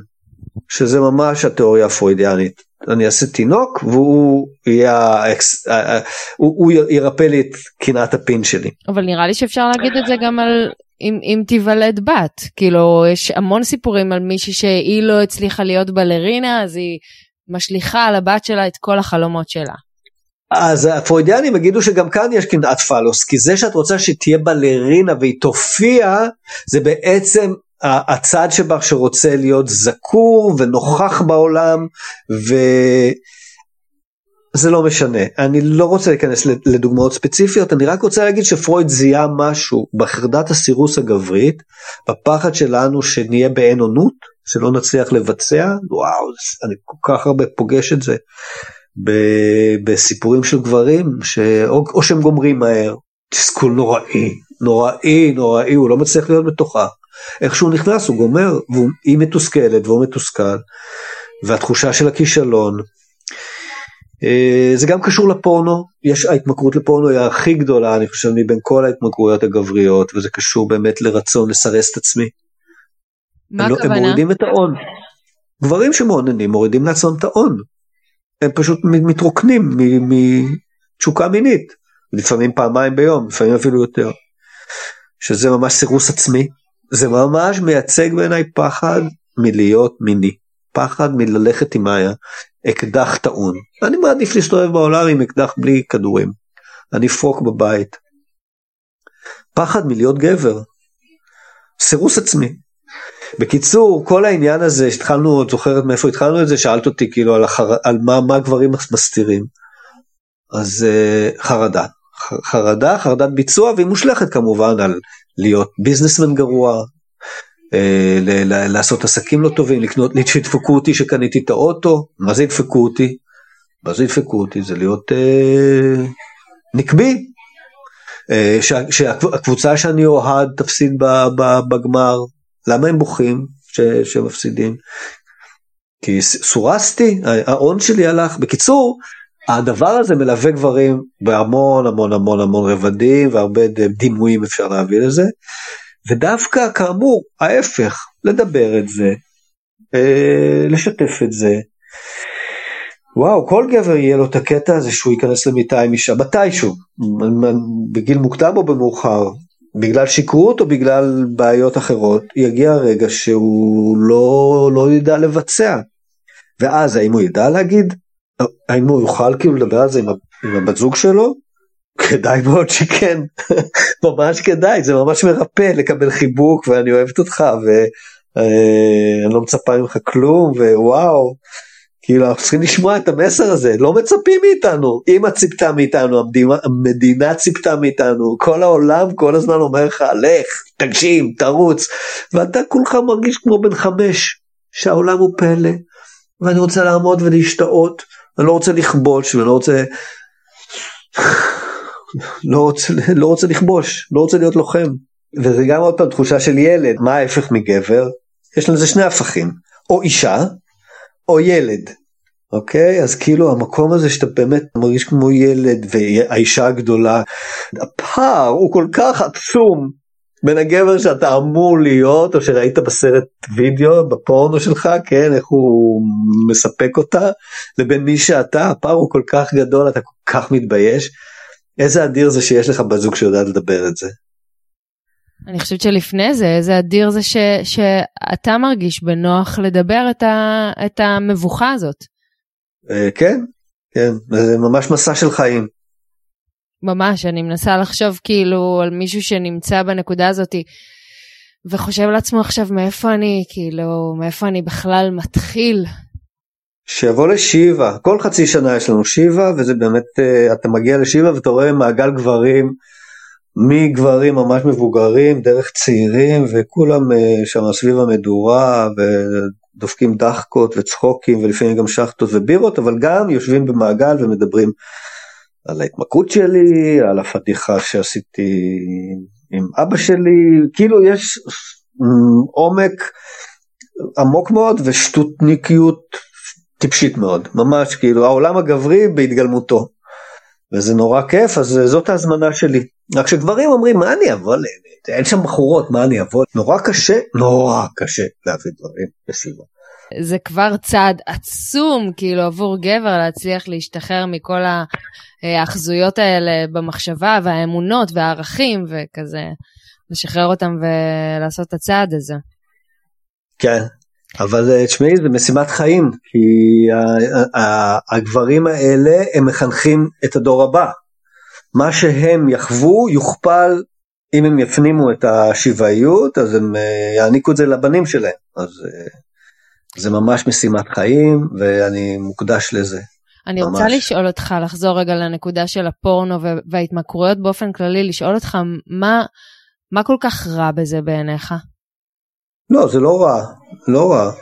שזה ממש התיאוריה הפרוידיאנית. אני אעשה תינוק והוא יהיה אה, אה, הוא, הוא ירפא לי את קנאת הפין שלי.
אבל נראה לי שאפשר להגיד את זה גם על אם, אם תיוולד בת, כאילו יש המון סיפורים על מישהי שהיא לא הצליחה להיות בלרינה אז היא משליכה על הבת שלה את כל החלומות שלה.
אז הפרוידיאנים יגידו שגם כאן יש קנאת פלוס, כי זה שאת רוצה שתהיה בלרינה והיא תופיע, זה בעצם הצד שבך שרוצה להיות זקור ונוכח בעולם, וזה לא משנה. אני לא רוצה להיכנס לדוגמאות ספציפיות, אני רק רוצה להגיד שפרויד זיהה משהו בחרדת הסירוס הגברית, בפחד שלנו שנהיה באין עונות, שלא נצליח לבצע, וואו, אני כל כך הרבה פוגש את זה. בסיפורים של גברים, ש... או, שהם גומרים מהר, תסכול נוראי, נוראי, נוראי, הוא לא מצליח להיות בתוכה. איך שהוא נכנס הוא גומר, והיא מתוסכלת והוא מתוסכל, והתחושה של הכישלון. אה, זה גם קשור לפורנו, יש ההתמכרות לפורנו היא הכי גדולה אני חושב מבין כל ההתמכרויות הגבריות וזה קשור באמת לרצון לסרס את עצמי.
מה הכוונה?
הם מורידים את ההון. גברים שמעוננים מורידים לעצמם את ההון. הם פשוט מתרוקנים מתשוקה מינית, לפעמים פעמיים ביום, לפעמים אפילו יותר. שזה ממש סירוס עצמי, זה ממש מייצג בעיניי פחד מלהיות מיני, פחד מללכת עם האקדח טעון. אני מעדיף להסתובב בעולם עם אקדח בלי כדורים, אני פרוק בבית. פחד מלהיות גבר, סירוס עצמי. בקיצור, כל העניין הזה שהתחלנו, את זוכרת מאיפה התחלנו את זה? שאלת אותי כאילו על, החר... על מה, מה גברים מסתירים. אז uh, חרדה. חרדה, חרדת ביצוע, והיא מושלכת כמובן על להיות ביזנסמן גרוע, uh, ל- ל- לעשות עסקים לא טובים, לקנות, שידפקו אותי שקניתי את האוטו, מה זה ידפקו אותי? מה זה ידפקו אותי? זה להיות uh, נקבי. Uh, שהקבוצה שאני אוהד תפסיד בגמר, למה הם בוכים שמפסידים? כי סורסתי, ההון שלי הלך. בקיצור, הדבר הזה מלווה גברים בהמון המון המון המון רבדים והרבה דימויים אפשר להביא לזה. ודווקא כאמור ההפך, לדבר את זה, אה, לשתף את זה. וואו, כל גבר יהיה לו את הקטע הזה שהוא ייכנס למיטה עם אישה מתישהו, בגיל מוקדם או במאוחר, בגלל שכרות או בגלל בעיות אחרות, יגיע הרגע שהוא לא, לא ידע לבצע. ואז האם הוא ידע להגיד? האם הוא יוכל כאילו לדבר על זה עם, עם הבת זוג שלו? כדאי מאוד שכן, *laughs* ממש כדאי, זה ממש מרפא לקבל חיבוק ואני אוהבת אותך ואני לא מצפה ממך כלום ווואו. כאילו אנחנו צריכים לשמוע את המסר הזה, לא מצפים מאיתנו, אמא ציפתה מאיתנו, המדינה, ציפתה מאיתנו, כל העולם כל הזמן אומר לך, לך, תגשים, תרוץ, ואתה כולך מרגיש כמו בן חמש, שהעולם הוא פלא, ואני רוצה לעמוד ולהשתאות, אני לא רוצה לכבוש, ואני לא רוצה... *sighs* לא רוצה, לא רוצה לכבוש, לא רוצה להיות לוחם. וזה גם עוד פעם תחושה של ילד, מה ההפך מגבר? יש לזה שני הפכים, או אישה, או ילד. אוקיי אז כאילו המקום הזה שאתה באמת מרגיש כמו ילד והאישה הגדולה הפער הוא כל כך עצום בין הגבר שאתה אמור להיות או שראית בסרט וידאו בפורנו שלך כן איך הוא מספק אותה לבין מי שאתה הפער הוא כל כך גדול אתה כל כך מתבייש איזה אדיר זה שיש לך בזוג שיודעת לדבר את זה.
אני חושבת שלפני זה איזה אדיר זה ש, שאתה מרגיש בנוח לדבר את, ה, את המבוכה הזאת.
אה, כן, כן, זה ממש מסע של חיים.
ממש, אני מנסה לחשוב כאילו על מישהו שנמצא בנקודה הזאתי. וחושב לעצמו עכשיו מאיפה אני, כאילו, מאיפה אני בכלל מתחיל.
שיבוא לשיבה, כל חצי שנה יש לנו שיבה, וזה באמת, אה, אתה מגיע לשיבה ואתה רואה מעגל גברים, מגברים ממש מבוגרים, דרך צעירים, וכולם אה, שם סביב המדורה, ודופקים דחקות וצחוקים, ולפעמים גם שחטות ובירות, אבל גם יושבים במעגל ומדברים על ההתמכרות שלי, על הפתיחה שעשיתי עם אבא שלי, כאילו יש עומק עמוק מאוד ושטותניקיות טיפשית מאוד, ממש כאילו העולם הגברי בהתגלמותו. וזה נורא כיף, אז זאת ההזמנה שלי. רק שגברים אומרים, מה אני אבוא, אין שם בחורות, מה אני אבוא, נורא קשה, נורא קשה להביא דברים בסביבה.
זה כבר צעד עצום כאילו עבור גבר להצליח להשתחרר מכל האחזויות האלה במחשבה והאמונות והערכים וכזה לשחרר אותם ולעשות את הצעד הזה.
כן, אבל אה, תשמעי זה משימת חיים כי הגברים האלה הם מחנכים את הדור הבא. מה שהם יחוו יוכפל אם הם יפנימו את השבעיות אז הם אה, יעניקו את זה לבנים שלהם. אז אה, זה ממש משימת חיים ואני מוקדש לזה.
אני ממש. רוצה לשאול אותך, לחזור רגע לנקודה של הפורנו וההתמכרויות באופן כללי, לשאול אותך מה, מה כל כך רע בזה בעיניך?
לא, זה לא רע, לא רע.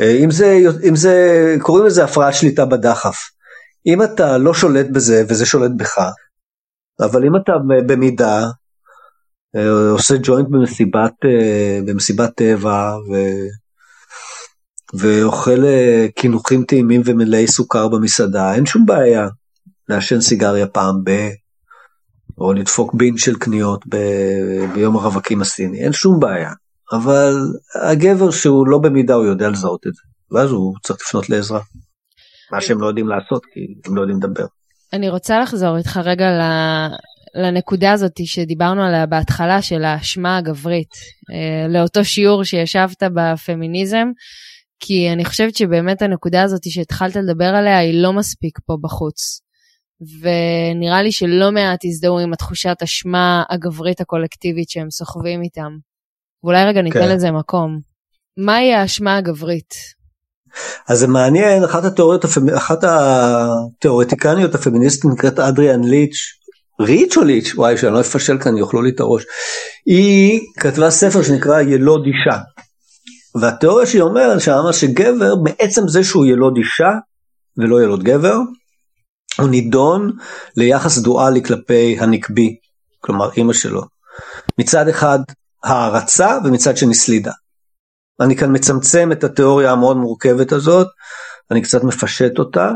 אה, אם זה, אם זה, קוראים לזה הפרעת שליטה בדחף. אם אתה לא שולט בזה וזה שולט בך, אבל אם אתה במידה אה, עושה ג'וינט במסיבת, אה, במסיבת טבע ו... ואוכל אה, קינוחים טעימים ומלאי סוכר במסעדה, אין שום בעיה לעשן סיגריה פעם ב... או לדפוק בין של קניות ב... ביום הרווקים הסיני, אין שום בעיה. אבל הגבר שהוא לא במידה הוא יודע לזהות את זה, ואז הוא צריך לפנות לעזרה. מה שהם לא יודעים לעשות כי הם לא יודעים לדבר.
אני רוצה לחזור איתך רגע לנקודה הזאת שדיברנו עליה בהתחלה של האשמה הגברית, אה, לאותו שיעור שישבת בפמיניזם, כי אני חושבת שבאמת הנקודה הזאת שהתחלת לדבר עליה היא לא מספיק פה בחוץ. ונראה לי שלא מעט הזדהו עם התחושת אשמה הגברית הקולקטיבית שהם סוחבים איתם. ואולי רגע ניתן כן. לזה מקום. מהי האשמה הגברית?
אז זה מעניין, אחת התיאוריות, אחת התיאורטיקניות הפמיניסטית נקראת אדריאן ליץ', ריץ' או ליץ'? וואי, שאני לא אפשל כאן, יאכלו לי את הראש. היא כתבה ספר שנקרא ילוד אישה. והתיאוריה שהיא אומרת שמה שגבר בעצם זה שהוא ילוד אישה ולא ילוד גבר, הוא נידון ליחס דואלי כלפי הנקבי, כלומר אימא שלו. מצד אחד הערצה ומצד שני סלידה. אני כאן מצמצם את התיאוריה המאוד מורכבת הזאת, אני קצת מפשט אותה,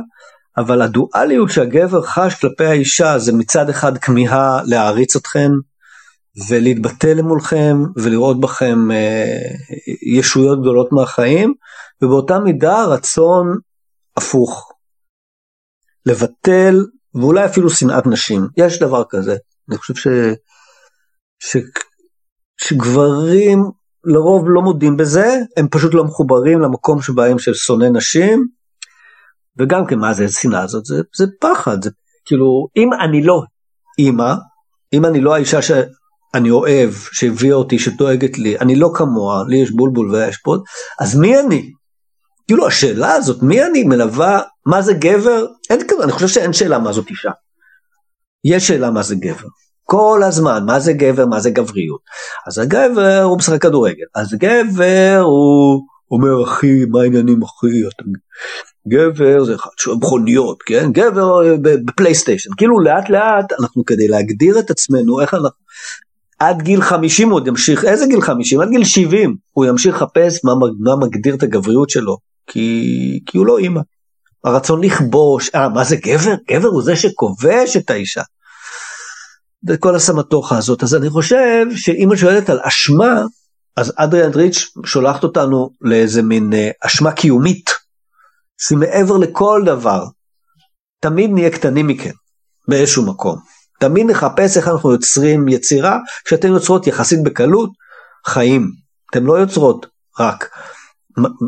אבל הדואליות שהגבר חש כלפי האישה זה מצד אחד כמיהה להעריץ אתכם, ולהתבטא מולכם ולראות בכם אה, ישויות גדולות מהחיים, ובאותה מידה רצון הפוך. לבטל ואולי אפילו שנאת נשים, יש דבר כזה. אני חושב ש... ש... שגברים לרוב לא מודים בזה, הם פשוט לא מחוברים למקום שבהם של שונא נשים, וגם כן מה זה שנאה הזאת, זה, זה פחד, זה כאילו אם אני לא אימא, אם אני לא האישה ש... אני אוהב, שהביאה אותי, שדואגת לי, אני לא כמוה, לי יש בולבול ויש פוד, אז מי אני? כאילו השאלה הזאת, מי אני מלווה, מה זה גבר? אין אני חושב שאין שאלה מה זאת אישה. יש שאלה מה זה גבר. כל הזמן, מה זה גבר, מה זה גבריות. אז הגבר הוא משחק כדורגל, אז גבר הוא אומר אחי, מה העניינים אחי, אתה... גבר זה אחד שהוא מכוניות, כן? גבר בפלייסטיישן. כאילו לאט לאט אנחנו כדי להגדיר את עצמנו, איך אנחנו... עד גיל 50 הוא עוד ימשיך, איזה גיל 50? עד גיל 70 הוא ימשיך לחפש מה, מה מגדיר את הגבריות שלו, כי, כי הוא לא אימא. הרצון לכבוש, אה מה זה גבר? גבר הוא זה שכובש את האישה. וכל הסמטוחה הזאת, אז אני חושב שאם את שואלת על אשמה, אז אדריאן ריץ' שולחת אותנו לאיזה מין אה, אשמה קיומית, שהיא מעבר לכל דבר. תמיד נהיה קטנים מכם, באיזשהו מקום. תמיד נחפש איך אנחנו יוצרים יצירה שאתן יוצרות יחסית בקלות חיים. אתן לא יוצרות רק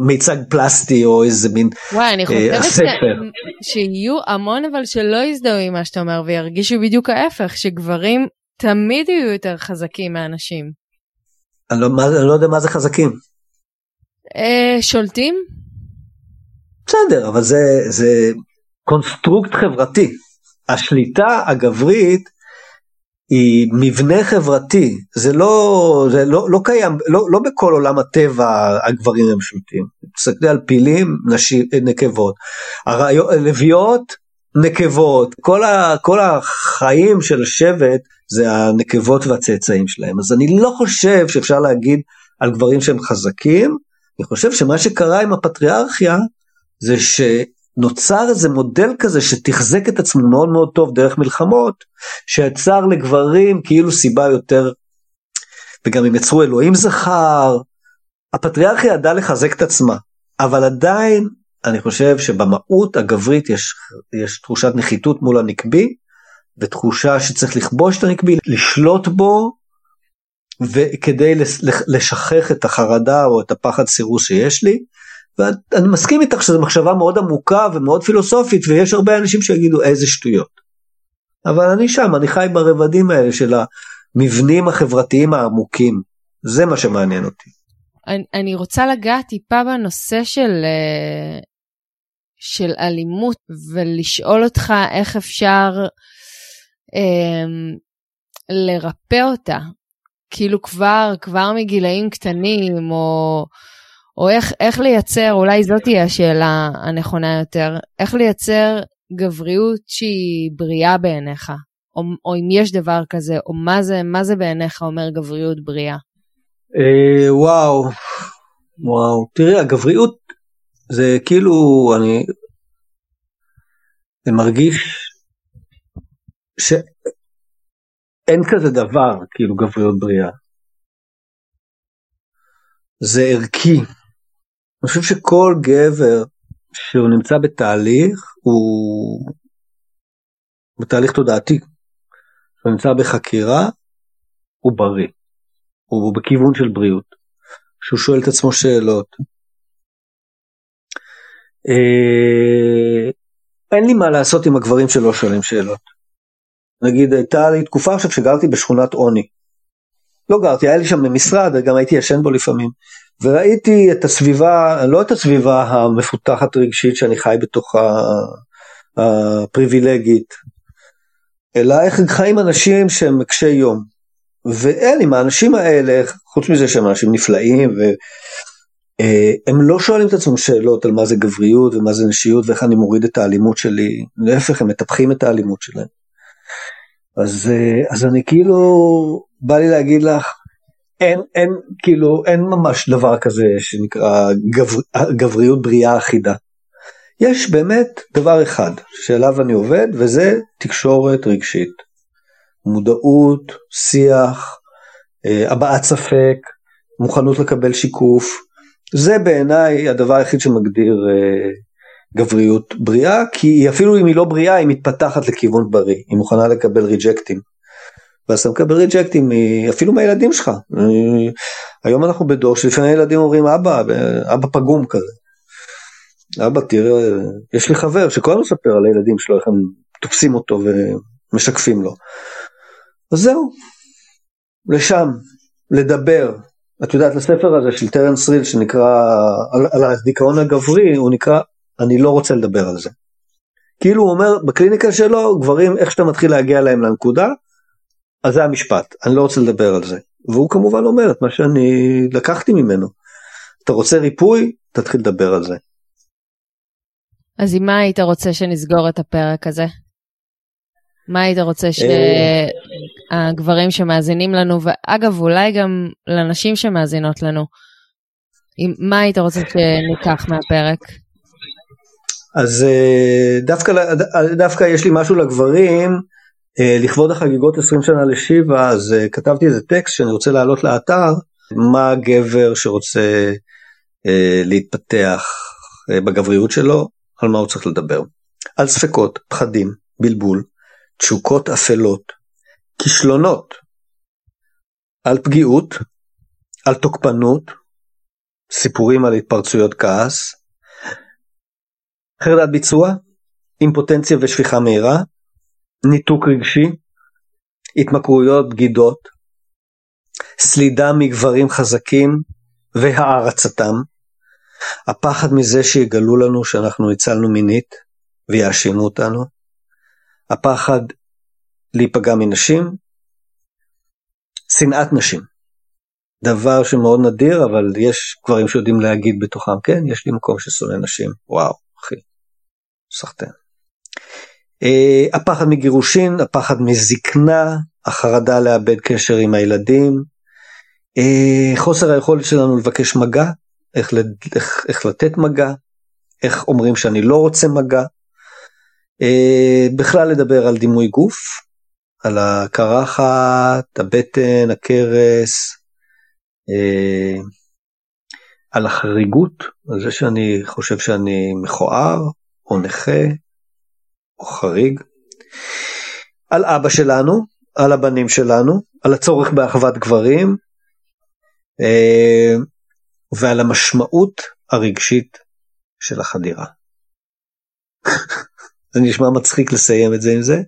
מיצג פלסטי או איזה מין
וואי, אני
אה,
חושבת ש...
הספר.
שיהיו המון אבל שלא יזדהו עם מה שאתה אומר וירגישו בדיוק ההפך, שגברים תמיד יהיו יותר חזקים מנשים.
אני לא, מה, אני לא יודע מה זה חזקים.
אה, שולטים?
בסדר, אבל זה, זה קונסטרוקט חברתי. השליטה הגברית היא מבנה חברתי, זה לא, זה לא, לא קיים, לא, לא בכל עולם הטבע הגברים הם שולטים. תסתכלי על פילים, נשים, נקבות. לביאות, נקבות. כל, ה, כל החיים של השבט זה הנקבות והצאצאים שלהם. אז אני לא חושב שאפשר להגיד על גברים שהם חזקים, אני חושב שמה שקרה עם הפטריארכיה זה שנוצר איזה מודל כזה שתחזק את עצמו מאוד מאוד טוב דרך מלחמות, שיצר לגברים כאילו סיבה יותר, וגם הם יצרו אלוהים זכר, הפטריארכיה ידעה לחזק את עצמה, אבל עדיין אני חושב שבמהות הגברית יש, יש תחושת נחיתות מול הנקבי, ותחושה שצריך לכבוש את הנקבי, לשלוט בו, וכדי לשכך את החרדה או את הפחד סירוס שיש לי. ואני מסכים איתך שזו מחשבה מאוד עמוקה ומאוד פילוסופית ויש הרבה אנשים שיגידו איזה שטויות. אבל אני שם, אני חי ברבדים האלה של המבנים החברתיים העמוקים. זה מה שמעניין אותי.
אני, רוצה לגעת טיפה בנושא של, אה, של אלימות ולשאול אותך איך אפשר אה, לרפא אותה. כאילו כבר, כבר מגילאים קטנים, או, או איך, איך לייצר, אולי זאת תהיה השאלה הנכונה יותר, איך לייצר גבריות שהיא בריאה בעיניך, או, או אם יש דבר כזה, או מה זה, מה זה בעיניך אומר גבריות בריאה?
אה, וואו, וואו, תראי, הגבריות זה כאילו, אני, אני מרגיש ש... אין כזה דבר כאילו גבריות בריאה. זה ערכי. אני חושב שכל גבר שהוא נמצא בתהליך הוא בתהליך תודעתי. הוא נמצא בחקירה הוא בריא. הוא בכיוון של בריאות. שהוא שואל את עצמו שאלות. אה, אין לי מה לעשות עם הגברים שלא שואלים שאלות. נגיד הייתה לי תקופה עכשיו שגרתי בשכונת עוני. לא גרתי, היה לי שם משרד, גם הייתי ישן בו לפעמים. וראיתי את הסביבה, לא את הסביבה המפותחת רגשית שאני חי בתוכה, הפריבילגית, אלא איך חיים אנשים שהם קשי יום. ואין עם האנשים האלה, חוץ מזה שהם אנשים נפלאים, והם לא שואלים את עצמם שאלות על מה זה גבריות ומה זה נשיות ואיך אני מוריד את האלימות שלי, להפך הם מטפחים את האלימות שלהם. אז, אה, אז אני כאילו, בא לי להגיד לך, אין, אין, כאילו, אין ממש דבר כזה שנקרא גבר, גבריות בריאה אחידה. יש באמת דבר אחד שאליו אני עובד, וזה תקשורת רגשית. מודעות, שיח, אה, הבעת ספק, מוכנות לקבל שיקוף. זה בעיניי הדבר היחיד שמגדיר אה, גבריות בריאה, כי אפילו אם היא לא בריאה היא מתפתחת לכיוון בריא, היא מוכנה לקבל ריג'קטים. ואז אתה מקבל ריג'קטים אפילו מהילדים שלך. היום אנחנו בדור שלפעמים הילדים אומרים אבא, אבא פגום כזה. אבא תראה, יש לי חבר שכל הזמן מספר על הילדים שלו, איך הם תופסים אותו ומשקפים לו. אז זהו, לשם, לדבר. את יודעת, לספר הזה של טרנס ריל שנקרא, על, על הדיכאון הגברי, הוא נקרא אני לא רוצה לדבר על זה. כאילו הוא אומר בקליניקה שלו גברים איך שאתה מתחיל להגיע להם לנקודה אז זה המשפט אני לא רוצה לדבר על זה והוא כמובן אומר את מה שאני לקחתי ממנו. אתה רוצה ריפוי תתחיל לדבר על זה.
אז עם מה היית רוצה שנסגור את הפרק הזה? מה היית רוצה שהגברים שמאזינים לנו ואגב אולי גם לנשים שמאזינות לנו מה היית רוצה שניקח מהפרק?
אז אה, דווקא, דווקא יש לי משהו לגברים, אה, לכבוד החגיגות 20 שנה לשיבה, אז אה, כתבתי איזה טקסט שאני רוצה להעלות לאתר, מה גבר שרוצה להתפתח בגבריות שלו, על מה הוא צריך לדבר. על ספקות, פחדים, בלבול, תשוקות אפלות, כישלונות, על פגיעות, על תוקפנות, סיפורים על התפרצויות כעס, חרדת ביצוע, אימפוטנציה ושפיכה מהירה, ניתוק רגשי, התמכרויות, בגידות, סלידה מגברים חזקים והערצתם, הפחד מזה שיגלו לנו שאנחנו הצלנו מינית ויאשימו אותנו, הפחד להיפגע מנשים, שנאת נשים. דבר שמאוד נדיר, אבל יש גברים שיודעים להגיד בתוכם, כן, יש לי מקום ששונא נשים, וואו, אחי, סחטיין. Uh, הפחד מגירושין, הפחד מזקנה, החרדה לאבד קשר עם הילדים, uh, חוסר היכולת שלנו לבקש מגע, איך, איך, איך לתת מגע, איך אומרים שאני לא רוצה מגע, uh, בכלל לדבר על דימוי גוף, על הקרחת, הבטן, הכרס, על החריגות, על זה שאני חושב שאני מכוער או נכה חריג, על אבא שלנו, על הבנים שלנו, על הצורך באחוות גברים uh, ועל המשמעות הרגשית של החדירה. *laughs* זה נשמע מצחיק לסיים את זה עם זה,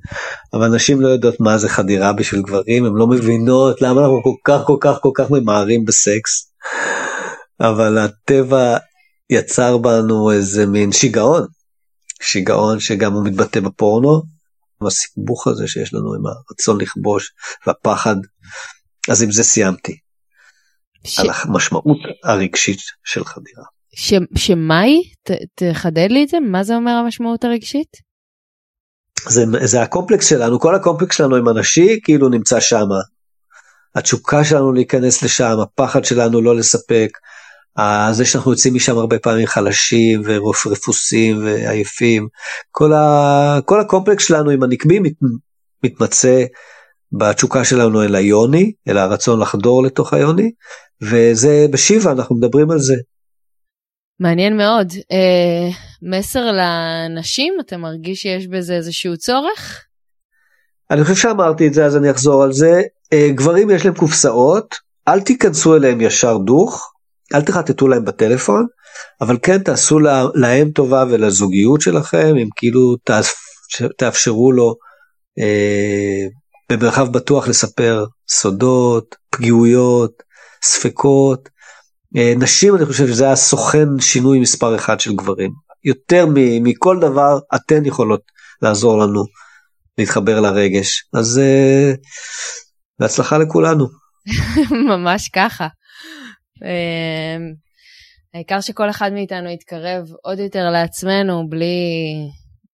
אבל נשים לא יודעות מה זה חדירה בשביל גברים, הן לא מבינות למה אנחנו כל כך כל כך כל כך ממהרים בסקס, אבל הטבע יצר בנו איזה מין שיגעון, שיגעון שגם הוא מתבטא בפורנו, הסיבוך הזה שיש לנו עם הרצון לכבוש והפחד, אז עם זה סיימתי. ש... על המשמעות הרגשית של חדירה.
ש... שמה היא? ת... תחדד לי את זה, מה זה אומר המשמעות הרגשית?
זה, זה הקומפלקס שלנו, כל הקומפלקס שלנו עם הנשי כאילו נמצא שם. התשוקה שלנו להיכנס לשם, הפחד שלנו לא לספק, זה שאנחנו יוצאים משם הרבה פעמים חלשים ורפוסים ועייפים, כל, ה, כל הקומפלקס שלנו עם הנקבי מת, מתמצא בתשוקה שלנו אל היוני, אל הרצון לחדור לתוך היוני, וזה בשיבה אנחנו מדברים על זה.
מעניין מאוד. אה, מסר לנשים, אתה מרגיש שיש בזה איזשהו צורך?
אני חושב שאמרתי את זה אז אני אחזור על זה. אה, גברים יש להם קופסאות, אל תיכנסו אליהם ישר דוך, אל תחטטו להם בטלפון, אבל כן תעשו לה, להם טובה ולזוגיות שלכם, אם כאילו תאפשרו לו אה, במרחב בטוח לספר סודות, פגיעויות, ספקות. אה, נשים אני חושב שזה הסוכן שינוי מספר אחד של גברים. יותר מכל דבר אתן יכולות לעזור לנו להתחבר לרגש. אז uh, בהצלחה לכולנו. *laughs*
ממש ככה. Uh, העיקר שכל אחד מאיתנו יתקרב עוד יותר לעצמנו בלי,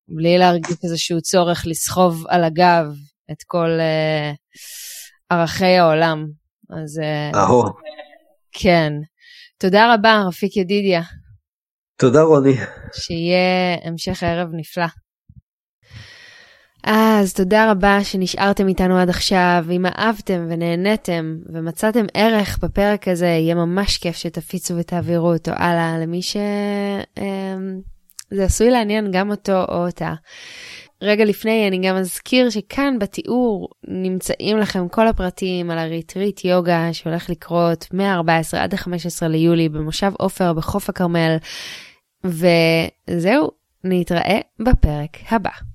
בלי להרגיש איזשהו צורך לסחוב על הגב את כל uh, ערכי העולם. אז...
אהו.
כן. תודה רבה, רפיק ידידיה.
תודה רוני.
שיהיה המשך הערב נפלא. אז תודה רבה שנשארתם איתנו עד עכשיו. אם אהבתם ונהניתם ומצאתם ערך בפרק הזה, יהיה ממש כיף שתפיצו ותעבירו אותו הלאה למי שזה אמ, עשוי לעניין גם אותו או אותה. רגע לפני אני גם אזכיר שכאן בתיאור נמצאים לכם כל הפרטים על הריטריט יוגה שהולך לקרות מ-14 עד ה-15 ליולי במושב עופר בחוף הכרמל. וזהו, נתראה בפרק הבא.